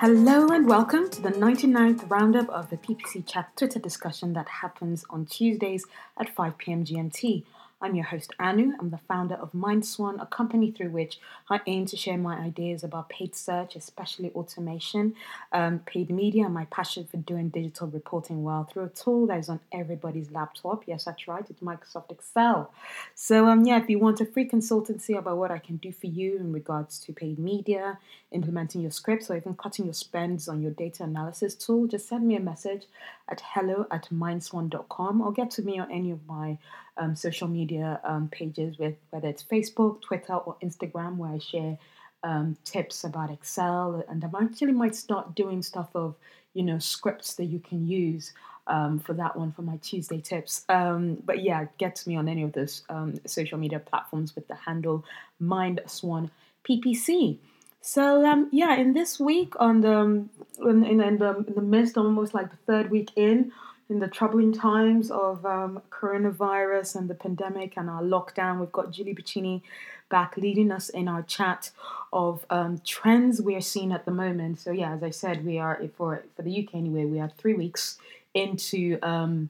Hello and welcome to the 99th roundup of the PPC Chat Twitter discussion that happens on Tuesdays at 5 pm GMT. I'm your host, Anu. I'm the founder of MindSwan, a company through which I aim to share my ideas about paid search, especially automation, um, paid media, and my passion for doing digital reporting well through a tool that is on everybody's laptop. Yes, that's right, it's Microsoft Excel. So, um, yeah, if you want a free consultancy about what I can do for you in regards to paid media, implementing your scripts, or even cutting your spends on your data analysis tool, just send me a message at hello at mindswan.com or get to me on any of my um, social media um, pages, with whether it's Facebook, Twitter, or Instagram, where I share um, tips about Excel. And I actually might start doing stuff of you know scripts that you can use um, for that one for my Tuesday tips. Um, but yeah, get to me on any of those um, social media platforms with the handle Mind Swan PPC. So um, yeah, in this week on the in, in, in the in the midst, almost like the third week in, in the troubling times of um, coronavirus and the pandemic and our lockdown. We've got Julie Bacchini back leading us in our chat of um, trends we are seeing at the moment. So yeah, as I said, we are for for the UK anyway. We are three weeks into um,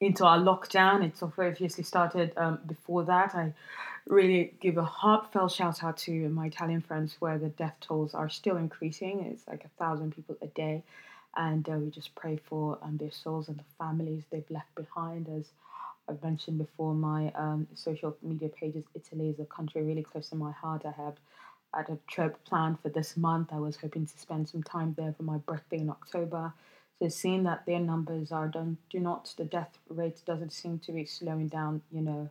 into our lockdown. It's obviously started um, before that. I really give a heartfelt shout out to my Italian friends where the death tolls are still increasing. It's like a thousand people a day and uh, we just pray for um, their souls and the families they've left behind. As I've mentioned before, my um, social media pages, Italy is a country really close to my heart. I have had a trip planned for this month. I was hoping to spend some time there for my birthday in October. So seeing that their numbers are done, do not the death rate doesn't seem to be slowing down. You know,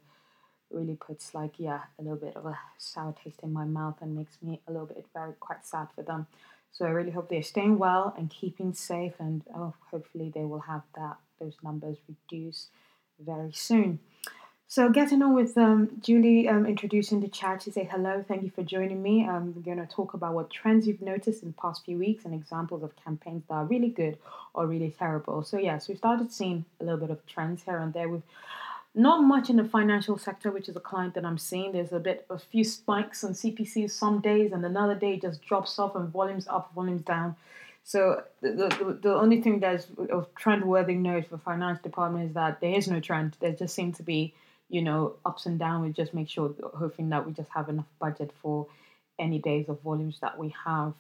really puts like yeah a little bit of a sour taste in my mouth and makes me a little bit very quite sad for them. So I really hope they're staying well and keeping safe, and oh, hopefully they will have that those numbers reduced very soon. So getting on with um, Julie um, introducing the chat to say hello, thank you for joining me. Um, we're going to talk about what trends you've noticed in the past few weeks and examples of campaigns that are really good or really terrible. So yes, we've started seeing a little bit of trends here and there. We've not much in the financial sector, which is a client that I'm seeing. There's a bit, a few spikes on CPCs some days, and another day just drops off and volumes up, volumes down. So the, the, the only thing that's of trend worthy note for finance department is that there is no trend. There just seem to be, you know, ups and downs. We just make sure, hoping that we just have enough budget for any days of volumes that we have.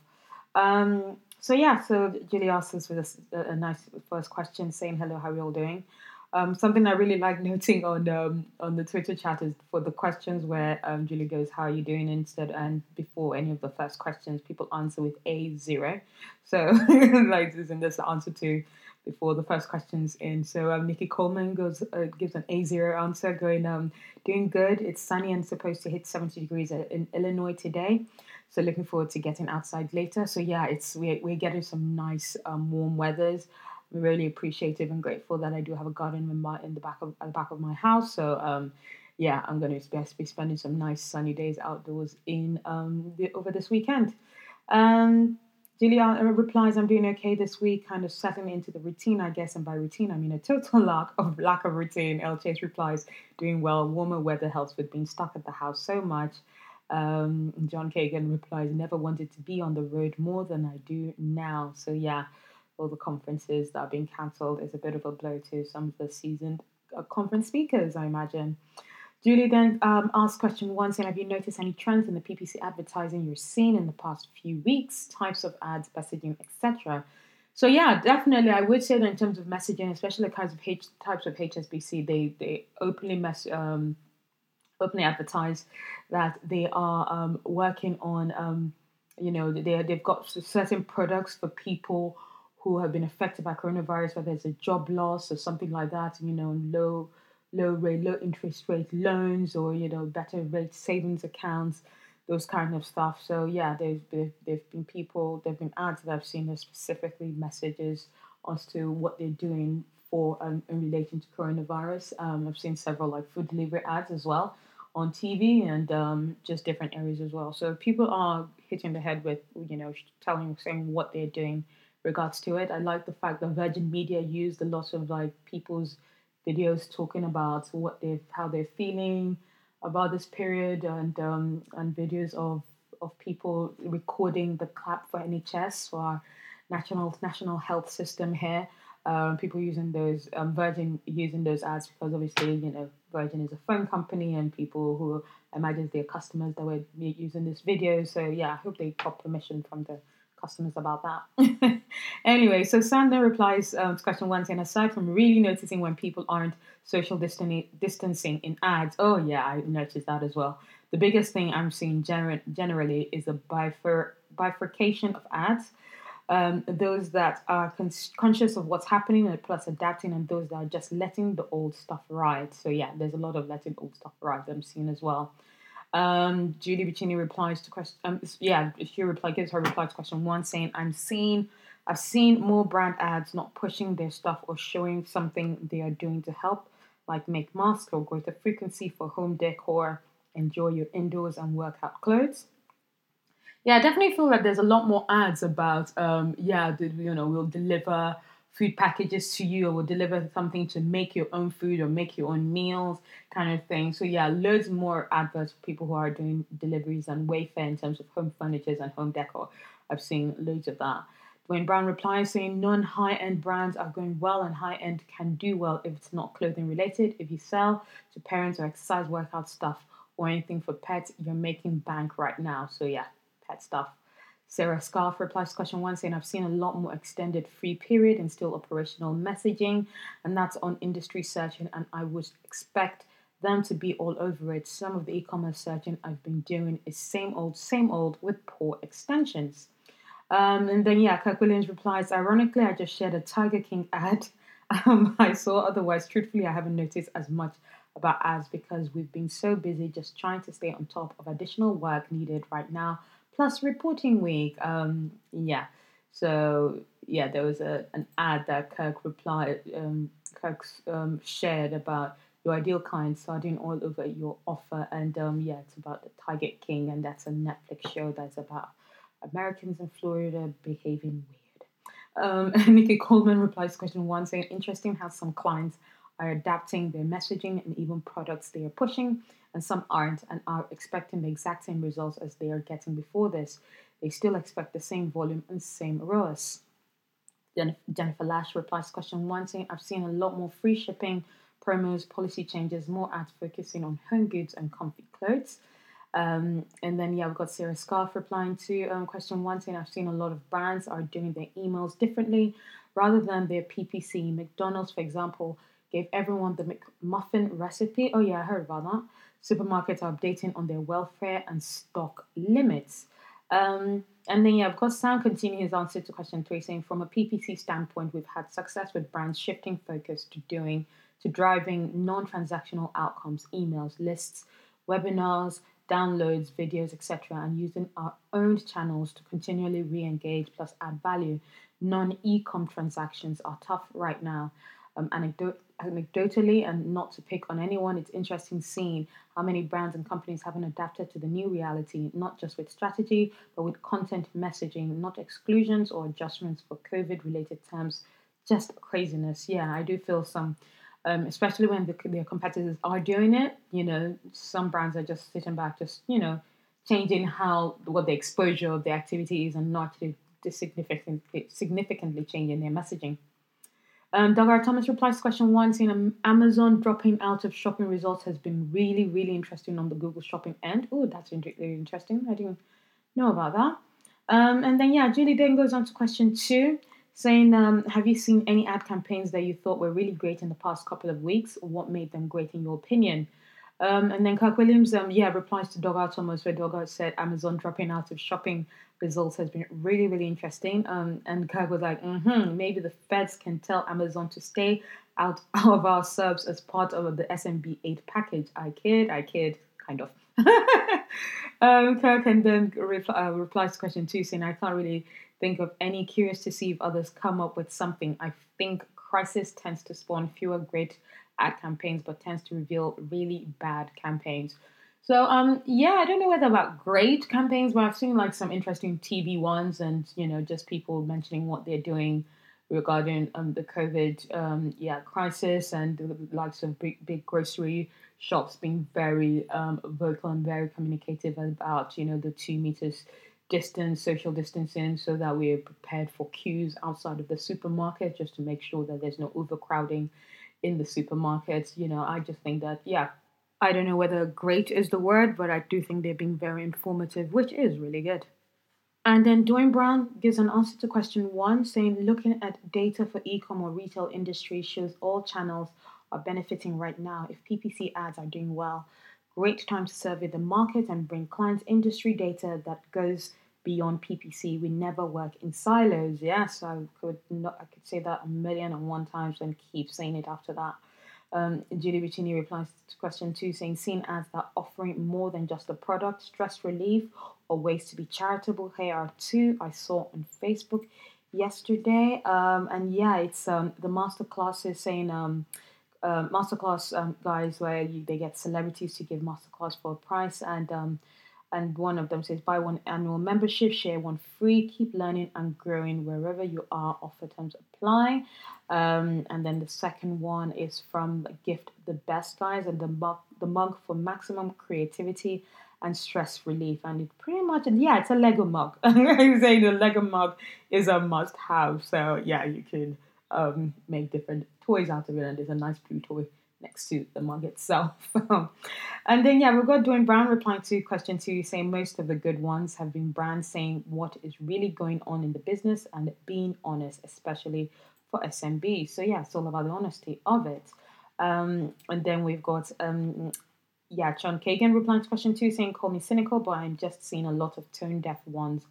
Um, so yeah, so Julie asked us with a, a nice first question, saying hello, how are you all doing? Um, something I really like noting on um, on the Twitter chat is for the questions where um, Julie goes, "How are you doing?" instead and before any of the first questions, people answer with a zero. So like isn't this the answer to before the first questions in? So um, Nikki Coleman goes uh, gives an a zero answer, going, um, "Doing good. It's sunny and supposed to hit seventy degrees in Illinois today." So looking forward to getting outside later. So yeah, it's we're, we're getting some nice um, warm weathers. Really appreciative and grateful that I do have a garden in my in the back of the back of my house. So um, yeah, I'm going to be spending some nice sunny days outdoors in um, the, over this weekend. Um, Julia replies, "I'm doing okay this week, kind of settling into the routine, I guess. And by routine, I mean a total lack of lack of routine." Chase replies, "Doing well. Warmer weather helps with being stuck at the house so much." Um, John Kagan replies, "Never wanted to be on the road more than I do now." So yeah, all the conferences that are being cancelled is a bit of a blow to some of the seasoned uh, conference speakers, I imagine. Julie then um, asked question one saying, Have you noticed any trends in the PPC advertising you've seen in the past few weeks, types of ads, messaging, etc.? So yeah, definitely, I would say that in terms of messaging, especially the kinds of H- types of HSBC, they they openly mess um, openly advertise that they are um, working on, um, you know, they they've got certain products for people who have been affected by coronavirus, whether it's a job loss or something like that, you know, low low rate, low interest rate loans or you know better rate savings accounts, those kind of stuff. So yeah, there's there, there've been people, there've been ads that I've seen that specifically messages as to what they're doing for um, in relation to coronavirus. Um, I've seen several like food delivery ads as well on TV and um, just different areas as well. So people are hitting the head with you know telling saying what they're doing regards to it. I like the fact that Virgin Media used a lot of like people's videos talking about what they how they're feeling about this period and um, and videos of of people recording the clap for NHS for our national national health system here. Um, people using those um, Virgin using those ads because obviously you know Virgin is a phone company and people who imagine their customers that were using this video. So yeah, I hope they got permission from the customers about that. anyway, so Sandra replies um, to question one saying, aside from really noticing when people aren't social distancing in ads, oh yeah, I noticed that as well. The biggest thing I'm seeing gener- generally is a bifur- bifurcation of ads. Um, those that are con- conscious of what's happening and plus adapting, and those that are just letting the old stuff ride. So yeah, there's a lot of letting old stuff ride that I'm seeing as well. Um, Julie Bacchini replies to question. Um, yeah, she reply gives her reply to question one, saying, "I'm seeing, I've seen more brand ads not pushing their stuff or showing something they are doing to help, like make masks or greater frequency for home decor, enjoy your indoors and workout clothes." Yeah, I definitely feel like there's a lot more ads about, um, yeah, you know, we'll deliver food packages to you or will deliver something to make your own food or make your own meals kind of thing. So yeah, loads more adverts for people who are doing deliveries and Wayfair in terms of home furniture and home decor. I've seen loads of that. Duane Brown replies saying non high end brands are going well and high end can do well if it's not clothing related. If you sell to parents or exercise workout stuff or anything for pets, you're making bank right now. So yeah, pet stuff. Sarah Scarf replies to question one saying, I've seen a lot more extended free period and still operational messaging, and that's on industry searching, and I would expect them to be all over it. Some of the e commerce searching I've been doing is same old, same old with poor extensions. Um, and then, yeah, Kirk Williams replies, Ironically, I just shared a Tiger King ad um, I saw. Otherwise, truthfully, I haven't noticed as much about ads because we've been so busy just trying to stay on top of additional work needed right now plus reporting week. Um, yeah, so yeah, there was a an ad that Kirk replied, um, Kirk um, shared about your ideal client starting all over your offer, and um, yeah, it's about the Target King, and that's a Netflix show that's about Americans in Florida behaving weird. Um, Nikki Coleman replies to question one, saying, "Interesting how some clients are adapting their messaging and even products they are pushing." And some aren't and are expecting the exact same results as they are getting before this. They still expect the same volume and same ROAS. Jennifer Lash replies to question one saying, I've seen a lot more free shipping, promos, policy changes, more ads focusing on home goods and comfy clothes. Um, and then, yeah, we've got Sarah Scarf replying to um, question one saying, I've seen a lot of brands are doing their emails differently rather than their PPC. McDonald's, for example, gave everyone the McMuffin recipe. Oh, yeah, I heard about that supermarkets are updating on their welfare and stock limits. Um, and then, yeah, of course, Sam continues his answer to question three, saying from a PPC standpoint, we've had success with brands shifting focus to doing to driving non-transactional outcomes, emails, lists, webinars, downloads, videos, etc., and using our own channels to continually re-engage plus add value. Non-ecom transactions are tough right now. Um, anecdote, anecdotally and not to pick on anyone, it's interesting seeing how many brands and companies haven't adapted to the new reality, not just with strategy, but with content messaging, not exclusions or adjustments for COVID related terms. Just craziness. Yeah, I do feel some, um, especially when the, their competitors are doing it. You know, some brands are just sitting back, just, you know, changing how, what the exposure of the activity is and not to, to significantly, significantly changing their messaging. Um, Doug Thomas replies to question one, saying Amazon dropping out of shopping results has been really, really interesting on the Google Shopping end. Oh, that's really interesting. I didn't know about that. Um, and then, yeah, Julie then goes on to question two, saying, um, Have you seen any ad campaigns that you thought were really great in the past couple of weeks? What made them great in your opinion? Um, and then Kirk Williams, um, yeah, replies to Doggart Thomas, where Doggart said Amazon dropping out of shopping results has been really, really interesting. Um, and Kirk was like, mm-hmm, maybe the feds can tell Amazon to stay out of our subs as part of the SMB 8 package. I kid, I kid, kind of. um, Kirk and then reply, uh, replies to question two, saying, I can't really think of any. Curious to see if others come up with something. I think crisis tends to spawn fewer great ad campaigns, but tends to reveal really bad campaigns. So um yeah, I don't know whether about great campaigns, but I've seen like some interesting TV ones and you know just people mentioning what they're doing regarding um, the COVID um, yeah crisis and the likes of big big grocery shops being very um, vocal and very communicative about you know the two meters distance, social distancing, so that we're prepared for queues outside of the supermarket, just to make sure that there's no overcrowding in the supermarkets. You know, I just think that yeah. I don't know whether great is the word, but I do think they're being very informative, which is really good. And then Duane Brown gives an answer to question one, saying looking at data for e-com or retail industry shows all channels are benefiting right now. If PPC ads are doing well, great time to survey the market and bring clients industry data that goes beyond PPC. We never work in silos. Yes, I could not, I could say that a million and one times and keep saying it after that. Um, Julie Bacchini replies to question two, saying, seen as that offering more than just a product, stress relief, or ways to be charitable. Here are two I saw on Facebook yesterday. Um, and yeah, it's um, the masterclass is saying um, uh, masterclass um, guys where you, they get celebrities to give masterclass for a price and um, and one of them says buy one annual membership share one free keep learning and growing wherever you are offer terms apply um, and then the second one is from gift the best guys and the mug the mug for maximum creativity and stress relief. And it pretty much, yeah, it's a Lego mug. I'm saying the Lego mug is a must have. So, yeah, you can um, make different toys out of it. And there's a nice blue toy next to the mug itself. and then, yeah, we've got Duane Brown replying to question two, saying most of the good ones have been brands saying what is really going on in the business and being honest, especially for SMB. So, yeah, it's all about the honesty of it. Um, and then we've got um, yeah, John Kagan replying to question two, saying, Call me cynical, but I'm just seeing a lot of tone deaf ones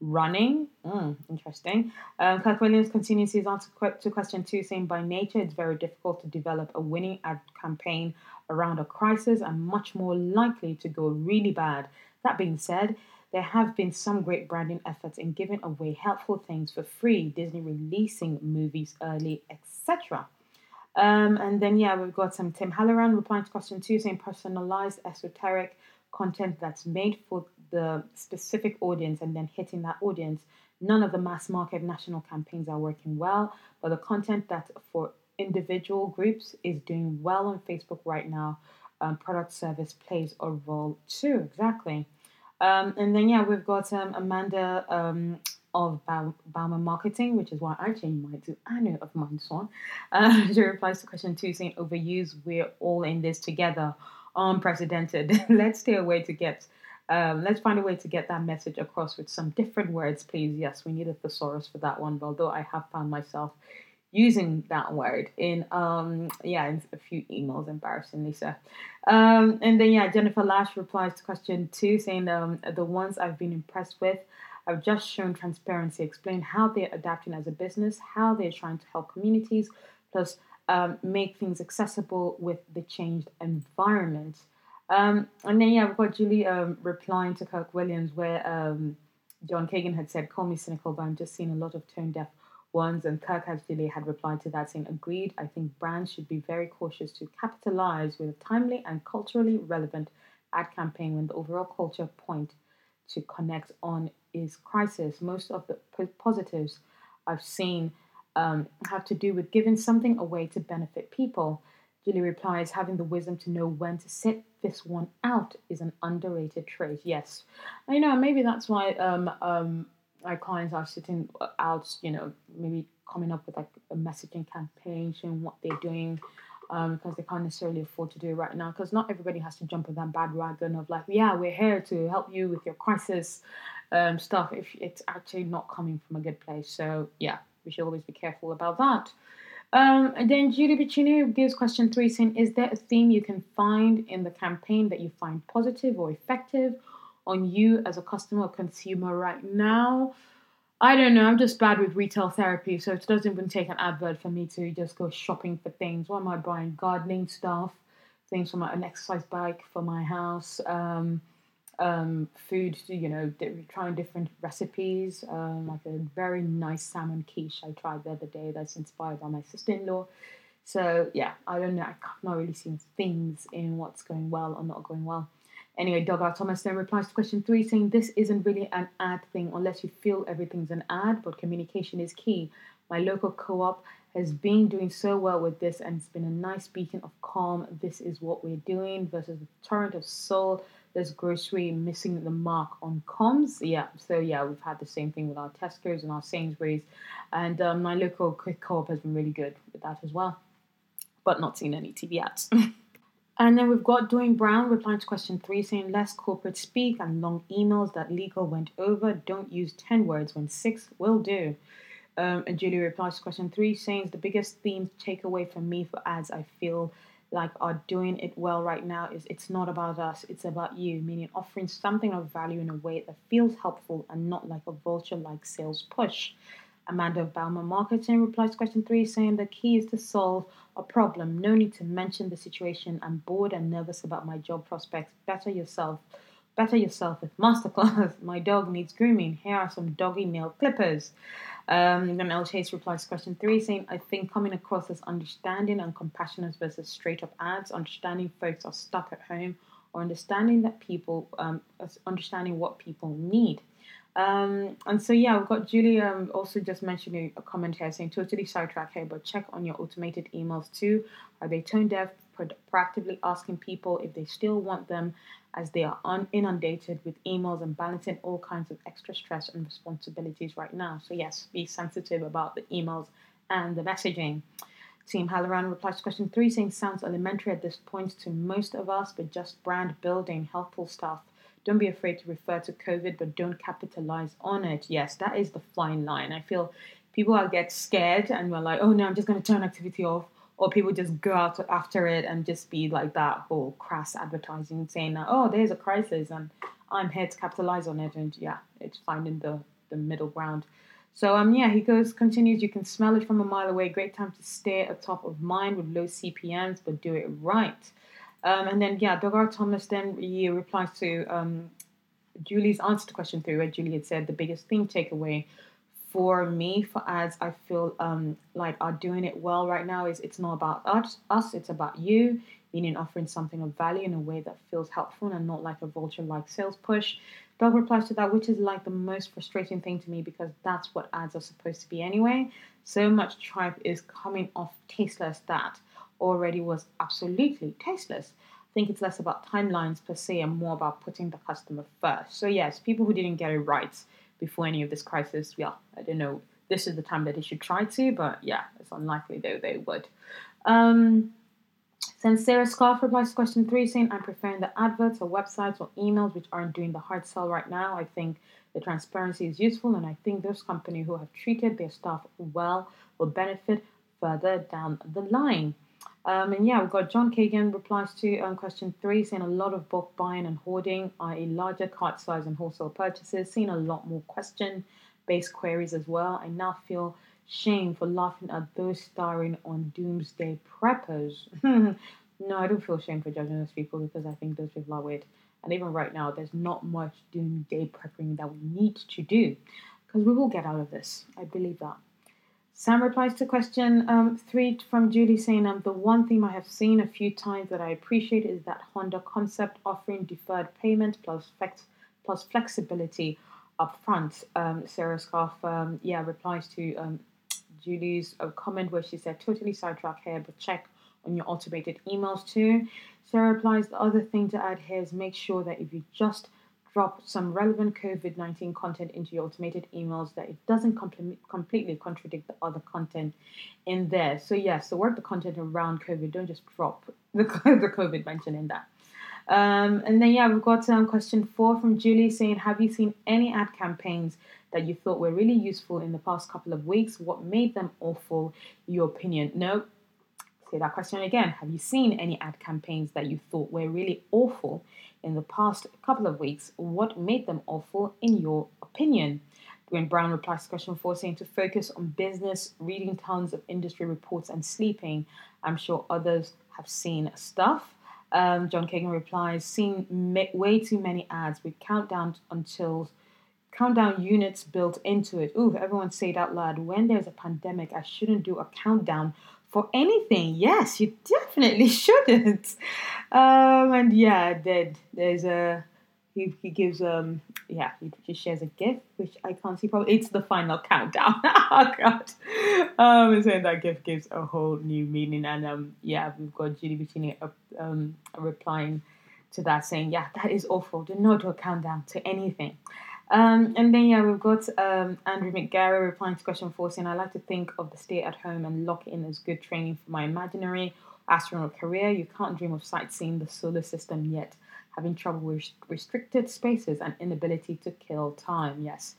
running. Mm, interesting. Um, Kirk Williams continues his answer to question two, saying, By nature, it's very difficult to develop a winning ad campaign around a crisis and much more likely to go really bad. That being said, there have been some great branding efforts in giving away helpful things for free, Disney releasing movies early, etc. Um, and then, yeah, we've got some Tim Halloran replying to question two, saying personalized, esoteric content that's made for the specific audience and then hitting that audience. None of the mass market national campaigns are working well, but the content that for individual groups is doing well on Facebook right now. Um, product service plays a role too, exactly. Um, and then, yeah, we've got um, Amanda um, of Bauman Marketing, which is why I changed mine to Anu of Mindswan. Uh, she replies to question two saying, Overuse, we're all in this together. Unprecedented. let's stay away to get, um, let's find a way to get that message across with some different words, please. Yes, we need a thesaurus for that one, although I have found myself using that word in um yeah in a few emails embarrassingly so um and then yeah jennifer lash replies to question two saying um the ones i've been impressed with have just shown transparency, explained how they're adapting as a business, how they're trying to help communities, plus um, make things accessible with the changed environment. Um, and then, yeah, we've got Julie um, replying to Kirk Williams, where um, John Kagan had said, Call me cynical, but I'm just seeing a lot of tone deaf ones. And Kirk actually had replied to that, saying, Agreed, I think brands should be very cautious to capitalize with a timely and culturally relevant ad campaign when the overall culture point to connect on is crisis. Most of the positives I've seen um, have to do with giving something away to benefit people. Julie replies, having the wisdom to know when to sit this one out is an underrated trait. Yes, I know. Maybe that's why um, um, our clients are sitting out. You know, maybe coming up with like a messaging campaign, showing what they're doing, um, because they can't necessarily afford to do it right now. Because not everybody has to jump on that bandwagon of like, yeah, we're here to help you with your crisis um, stuff if it's actually not coming from a good place. So yeah, we should always be careful about that. Um, and then Julie Bacchini gives question three saying, Is there a theme you can find in the campaign that you find positive or effective on you as a customer or consumer right now? I don't know. I'm just bad with retail therapy, so it doesn't even take an advert for me to just go shopping for things. What am I buying? Gardening stuff, things for my an exercise bike for my house, um, um, food. You know, trying different recipes. Um, like a very nice salmon quiche I tried the other day. That's inspired by my sister-in-law. So yeah, I don't know. I'm not really seeing things in what's going well or not going well. Anyway, Doug Thomas then replies to question three saying this isn't really an ad thing unless you feel everything's an ad, but communication is key. My local co op has been doing so well with this, and it's been a nice beacon of calm. This is what we're doing versus the torrent of soul. There's grocery missing the mark on comms. Yeah, so yeah, we've had the same thing with our Tesco's and our Sainsbury's, and um, my local quick co-op has been really good with that as well, but not seen any TV ads. And then we've got Duane Brown replying to question three saying less corporate speak and long emails that legal went over. Don't use 10 words when six will do. Um, and Julie replies to question three saying the biggest theme takeaway from me for ads I feel like are doing it well right now is it's not about us, it's about you, meaning offering something of value in a way that feels helpful and not like a vulture like sales push. Amanda of Balmer Marketing replies question three, saying the key is to solve a problem. No need to mention the situation. I'm bored and nervous about my job prospects. Better yourself. Better yourself with masterclass. My dog needs grooming. Here are some doggy nail clippers. Um, then El Chase replies to question three, saying, I think coming across as understanding and compassionate versus straight up ads, understanding folks are stuck at home, or understanding that people, um, understanding what people need. Um, and so yeah, we've got Julie um, also just mentioning a comment here saying totally sidetrack here, but check on your automated emails too. Are they tone deaf? Proactively asking people if they still want them, as they are un- inundated with emails and balancing all kinds of extra stress and responsibilities right now. So yes, be sensitive about the emails and the messaging. Tim Halloran replies to question three, saying sounds elementary at this point to most of us, but just brand building, helpful stuff don't be afraid to refer to COVID, but don't capitalize on it. Yes, that is the fine line. I feel people are get scared and we're like, oh no, I'm just going to turn activity off. Or people just go out after it and just be like that whole crass advertising saying that, oh, there's a crisis and I'm here to capitalize on it. And yeah, it's finding the, the middle ground. So um yeah, he goes continues. You can smell it from a mile away. Great time to stay at top of mind with low CPMS, but do it right. Um, and then, yeah, Dogar Thomas then he replies to um, Julie's answer to question three, where Julie had said the biggest thing takeaway for me for ads, I feel um, like are doing it well right now is it's not about us, us, it's about you, meaning offering something of value in a way that feels helpful and not like a vulture like sales push. Doug replies to that, which is like the most frustrating thing to me because that's what ads are supposed to be anyway. So much tripe is coming off tasteless that already was absolutely tasteless. I think it's less about timelines per se and more about putting the customer first. So, yes, people who didn't get it right before any of this crisis, yeah, I don't know. This is the time that they should try to, but yeah, it's unlikely though they would. Um, since Sarah Scarf replies to question three, saying, I'm preferring the adverts or websites or emails which aren't doing the hard sell right now. I think the transparency is useful, and I think those companies who have treated their staff well will benefit further down the line. Um, and yeah, we've got John Kagan replies to um, question three, saying a lot of bulk buying and hoarding, i.e., larger cart size and wholesale purchases, seeing a lot more question based queries as well. I now feel shame for laughing at those starring on doomsday preppers. no, I don't feel shame for judging those people because I think those people are weird. And even right now, there's not much doomsday prepping that we need to do because we will get out of this. I believe that. Sam replies to question um, three from Julie saying, um, The one theme I have seen a few times that I appreciate is that Honda concept offering deferred payment plus, flex, plus flexibility up front. Um, Sarah Scarf, um, yeah, replies to um, Julie's uh, comment where she said, Totally sidetrack here, but check on your automated emails too. Sarah replies, The other thing to add here is make sure that if you just drop some relevant COVID 19 content into your automated emails that it doesn't compl- completely contradict the other content in there. So, yes, yeah, so work the content around COVID, don't just drop the, the COVID mention in that. Um, and then, yeah, we've got um, question four from Julie saying, Have you seen any ad campaigns that you thought were really useful in the past couple of weeks? What made them awful, your opinion? No. Say that question again. Have you seen any ad campaigns that you thought were really awful in the past couple of weeks. What made them awful, in your opinion? Duane Brown replies to question four, saying to focus on business, reading tons of industry reports, and sleeping. I'm sure others have seen stuff. Um, John Kagan replies, seen way too many ads with countdown until countdown units built into it. Ooh, everyone say it out loud. When there's a pandemic, I shouldn't do a countdown for anything. Yes, you definitely shouldn't. Um, and yeah, did there's a he, he gives um yeah he just shares a gift which I can't see probably it's the final countdown. Oh god. Um and saying that gift gives a whole new meaning. And um yeah we've got Julie Bacchini um replying to that saying yeah that is awful. Do not do a countdown to anything um, and then yeah we've got um, Andrew McGarry replying to question four saying I like to think of the stay at home and lock in as good training for my imaginary astronaut career you can't dream of sightseeing the solar system yet having trouble with restricted spaces and inability to kill time. Yes,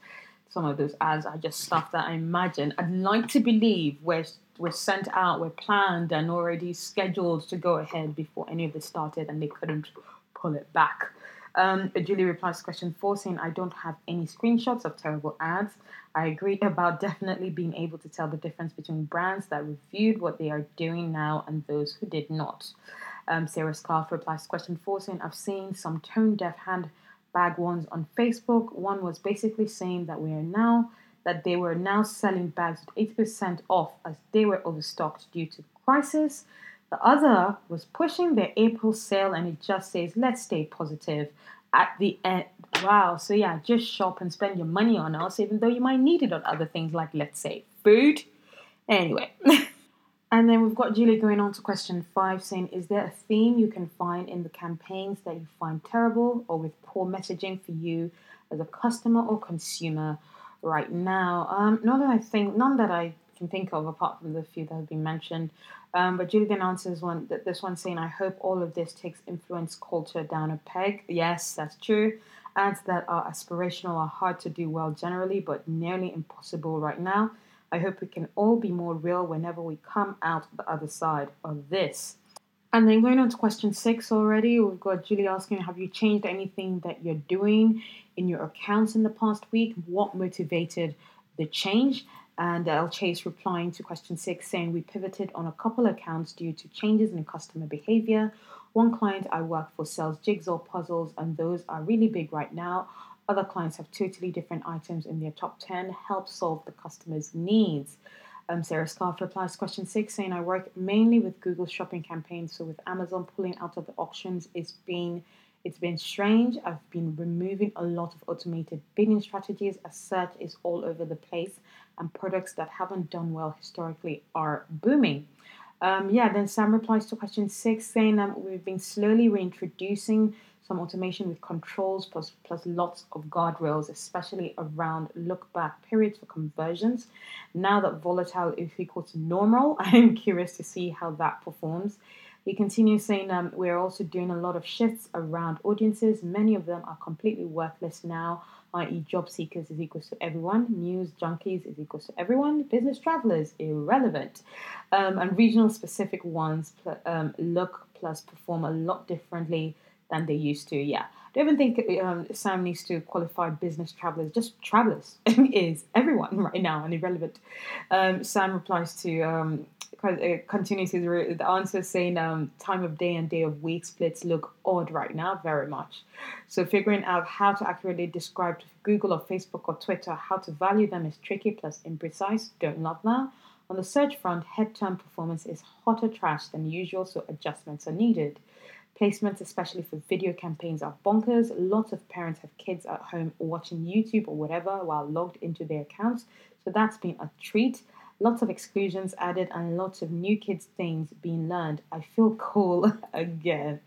some of those ads are just stuff that I imagine. I'd like to believe we're, we're sent out, we're planned and already scheduled to go ahead before any of this started and they couldn't pull it back. Um, Julie replies to question four saying, I don't have any screenshots of terrible ads. I agree about definitely being able to tell the difference between brands that reviewed what they are doing now and those who did not. Um, Sarah Scarf replies to question four saying, I've seen some tone deaf handbag ones on Facebook. One was basically saying that we are now that they were now selling bags with 80% off as they were overstocked due to the crisis. The other was pushing their April sale and it just says, let's stay positive at the end. Wow. So, yeah, just shop and spend your money on us, even though you might need it on other things like, let's say, food. Anyway. And then we've got Julie going on to question five saying, Is there a theme you can find in the campaigns that you find terrible or with poor messaging for you as a customer or consumer right now? Um, none that I think, none that I can think of apart from the few that have been mentioned. Um, but Julie then answers one that this one saying, I hope all of this takes influence culture down a peg. Yes, that's true. Ads that are aspirational are hard to do well generally, but nearly impossible right now. I hope we can all be more real whenever we come out the other side of this. And then going on to question six already, we've got Julie asking, have you changed anything that you're doing in your accounts in the past week? What motivated the change? And El Chase replying to question six, saying we pivoted on a couple accounts due to changes in customer behavior. One client I work for sells jigsaw puzzles, and those are really big right now. Other clients have totally different items in their top 10, help solve the customer's needs. Um, Sarah Scarf replies to question six, saying, I work mainly with Google shopping campaigns, so with Amazon pulling out of the auctions, it's been it's been strange. I've been removing a lot of automated bidding strategies as search is all over the place, and products that haven't done well historically are booming. Um, yeah, then Sam replies to question six, saying we've been slowly reintroducing some automation with controls plus, plus lots of guardrails, especially around look back periods for conversions. Now that volatile is equal to normal, I am curious to see how that performs. He continues saying, um, We're also doing a lot of shifts around audiences. Many of them are completely worthless now, i.e., job seekers is equals to everyone, news junkies is equals to everyone, business travelers irrelevant. Um, and regional specific ones um, look plus perform a lot differently than they used to. Yeah, I don't even think um, Sam needs to qualify business travelers. Just travelers is everyone right now and irrelevant. Um, Sam replies to um, uh, continues his the answer saying um, time of day and day of week splits look odd right now, very much. So figuring out how to accurately describe to Google or Facebook or Twitter how to value them is tricky plus imprecise. Don't love that. On the search front, head term performance is hotter trash than usual, so adjustments are needed. Placements, especially for video campaigns, are bonkers. Lots of parents have kids at home watching YouTube or whatever while logged into their accounts, so that's been a treat. Lots of exclusions added and lots of new kids' things being learned. I feel cool again.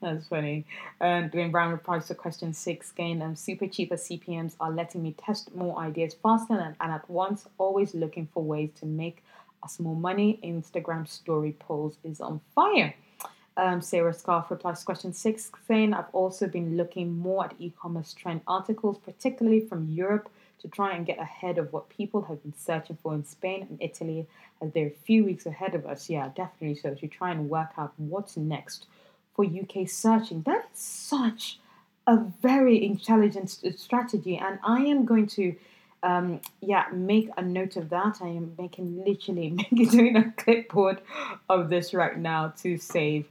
That's funny. And Duane Brown replies to question six again. Um, super cheaper CPMs are letting me test more ideas faster and, and at once, always looking for ways to make us more money. Instagram story polls is on fire. Um, Sarah Scarf replies to question six, saying, I've also been looking more at e commerce trend articles, particularly from Europe, to try and get ahead of what people have been searching for in Spain and Italy, as they're a few weeks ahead of us. Yeah, definitely so, to try and work out what's next for UK searching. That is such a very intelligent strategy, and I am going to. Um, yeah, make a note of that. I am making literally making doing a clipboard of this right now to save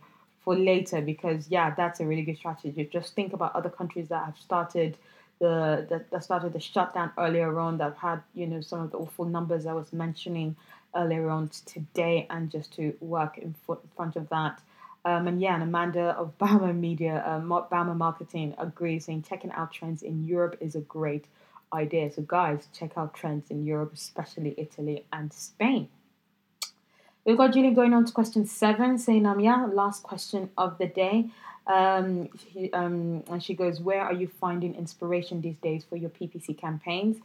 for later because yeah, that's a really good strategy. Just think about other countries that have started the that, that started the shutdown earlier on that had you know some of the awful numbers I was mentioning earlier on today, and just to work in front of that. Um, and yeah, and Amanda of Bama Media, um, Bama Marketing agrees, saying checking out trends in Europe is a great idea. So, guys, check out trends in Europe, especially Italy and Spain. We've got Julie going on to question seven, saying, um, yeah, last question of the day. Um, um, and she goes, Where are you finding inspiration these days for your PPC campaigns?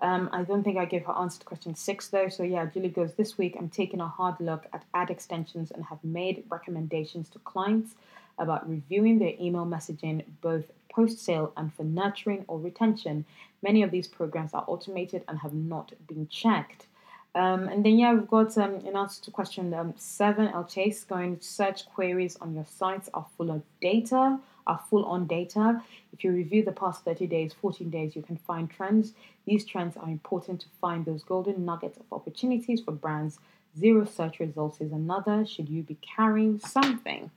Um, I don't think I gave her answer to question six though. So yeah, Julie goes, This week I'm taking a hard look at ad extensions and have made recommendations to clients about reviewing their email messaging both post sale and for nurturing or retention. Many of these programs are automated and have not been checked. Um, and then, yeah, we've got um, an answer to question um, seven. El Chase going search queries on your sites are full of data, are full on data. If you review the past 30 days, 14 days, you can find trends. These trends are important to find those golden nuggets of opportunities for brands. Zero search results is another. Should you be carrying something?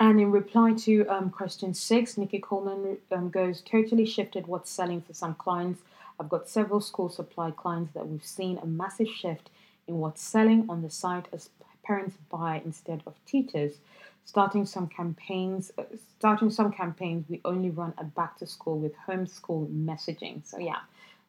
And in reply to um, question six, Nikki Coleman um, goes totally shifted what's selling for some clients I've got several school supply clients that we've seen a massive shift in what's selling on the site as parents buy instead of teachers. Starting some campaigns, uh, starting some campaigns, we only run a back to school with homeschool messaging. So yeah,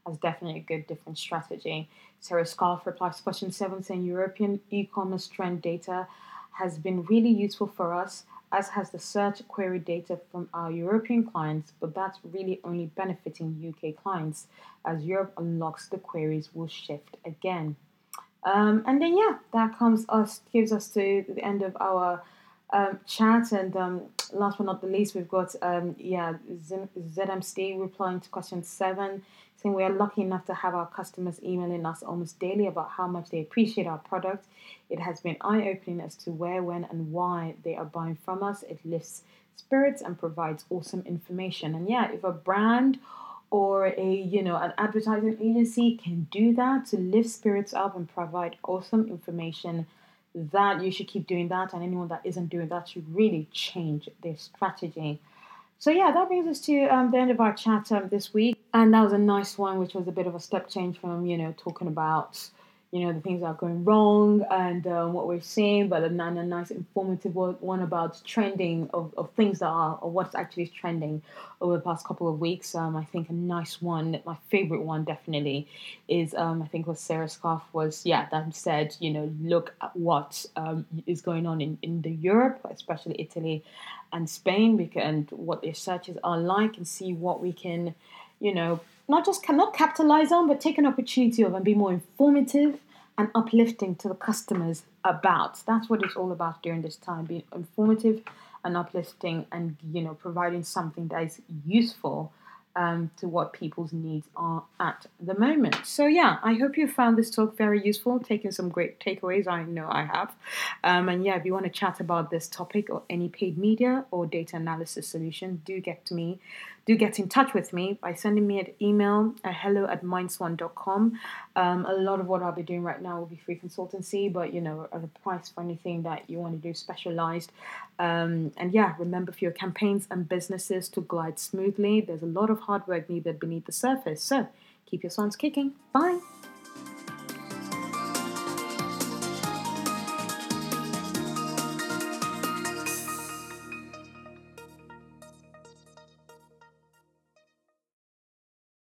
that's definitely a good different strategy. Sarah Scarf replies to question seven saying European e-commerce trend data has been really useful for us as has the search query data from our European clients, but that's really only benefiting UK clients. As Europe unlocks, the queries will shift again. Um, and then yeah, that comes us gives us to the end of our um, chat. And um, last but not the least, we've got um, yeah ZMC replying to question seven, saying we are lucky enough to have our customers emailing us almost daily about how much they appreciate our product. It has been eye opening as to where, when, and why they are buying from us. It lifts spirits and provides awesome information. And yeah, if a brand or a you know an advertising agency can do that to lift spirits up and provide awesome information that you should keep doing that, and anyone that isn't doing that should really change their strategy. So yeah, that brings us to um, the end of our chat um, this week, and that was a nice one, which was a bit of a step change from you know talking about you know the things that are going wrong and uh, what we're seeing, but a, a nice informative one about trending of, of things that are or what's actually trending over the past couple of weeks. Um, I think a nice one, my favorite one definitely is um, I think what Sarah Scarf was yeah that said you know look at what um, is going on in in the Europe, especially Italy and Spain, because, and what their searches are like, and see what we can you know not just cannot capitalize on, but take an opportunity of and be more informative and uplifting to the customers about. That's what it's all about during this time, being informative and uplifting and you know providing something that is useful um, to what people's needs are at the moment. So, yeah, I hope you found this talk very useful, taking some great takeaways. I know I have. Um, and yeah, if you want to chat about this topic or any paid media or data analysis solution, do get to me. Do get in touch with me by sending me an email at hello at mindswan.com. Um, a lot of what I'll be doing right now will be free consultancy, but you know, at a price for anything that you want to do specialized. Um, and yeah, remember for your campaigns and businesses to glide smoothly, there's a lot of hard work needed beneath the surface. So keep your swans kicking. Bye.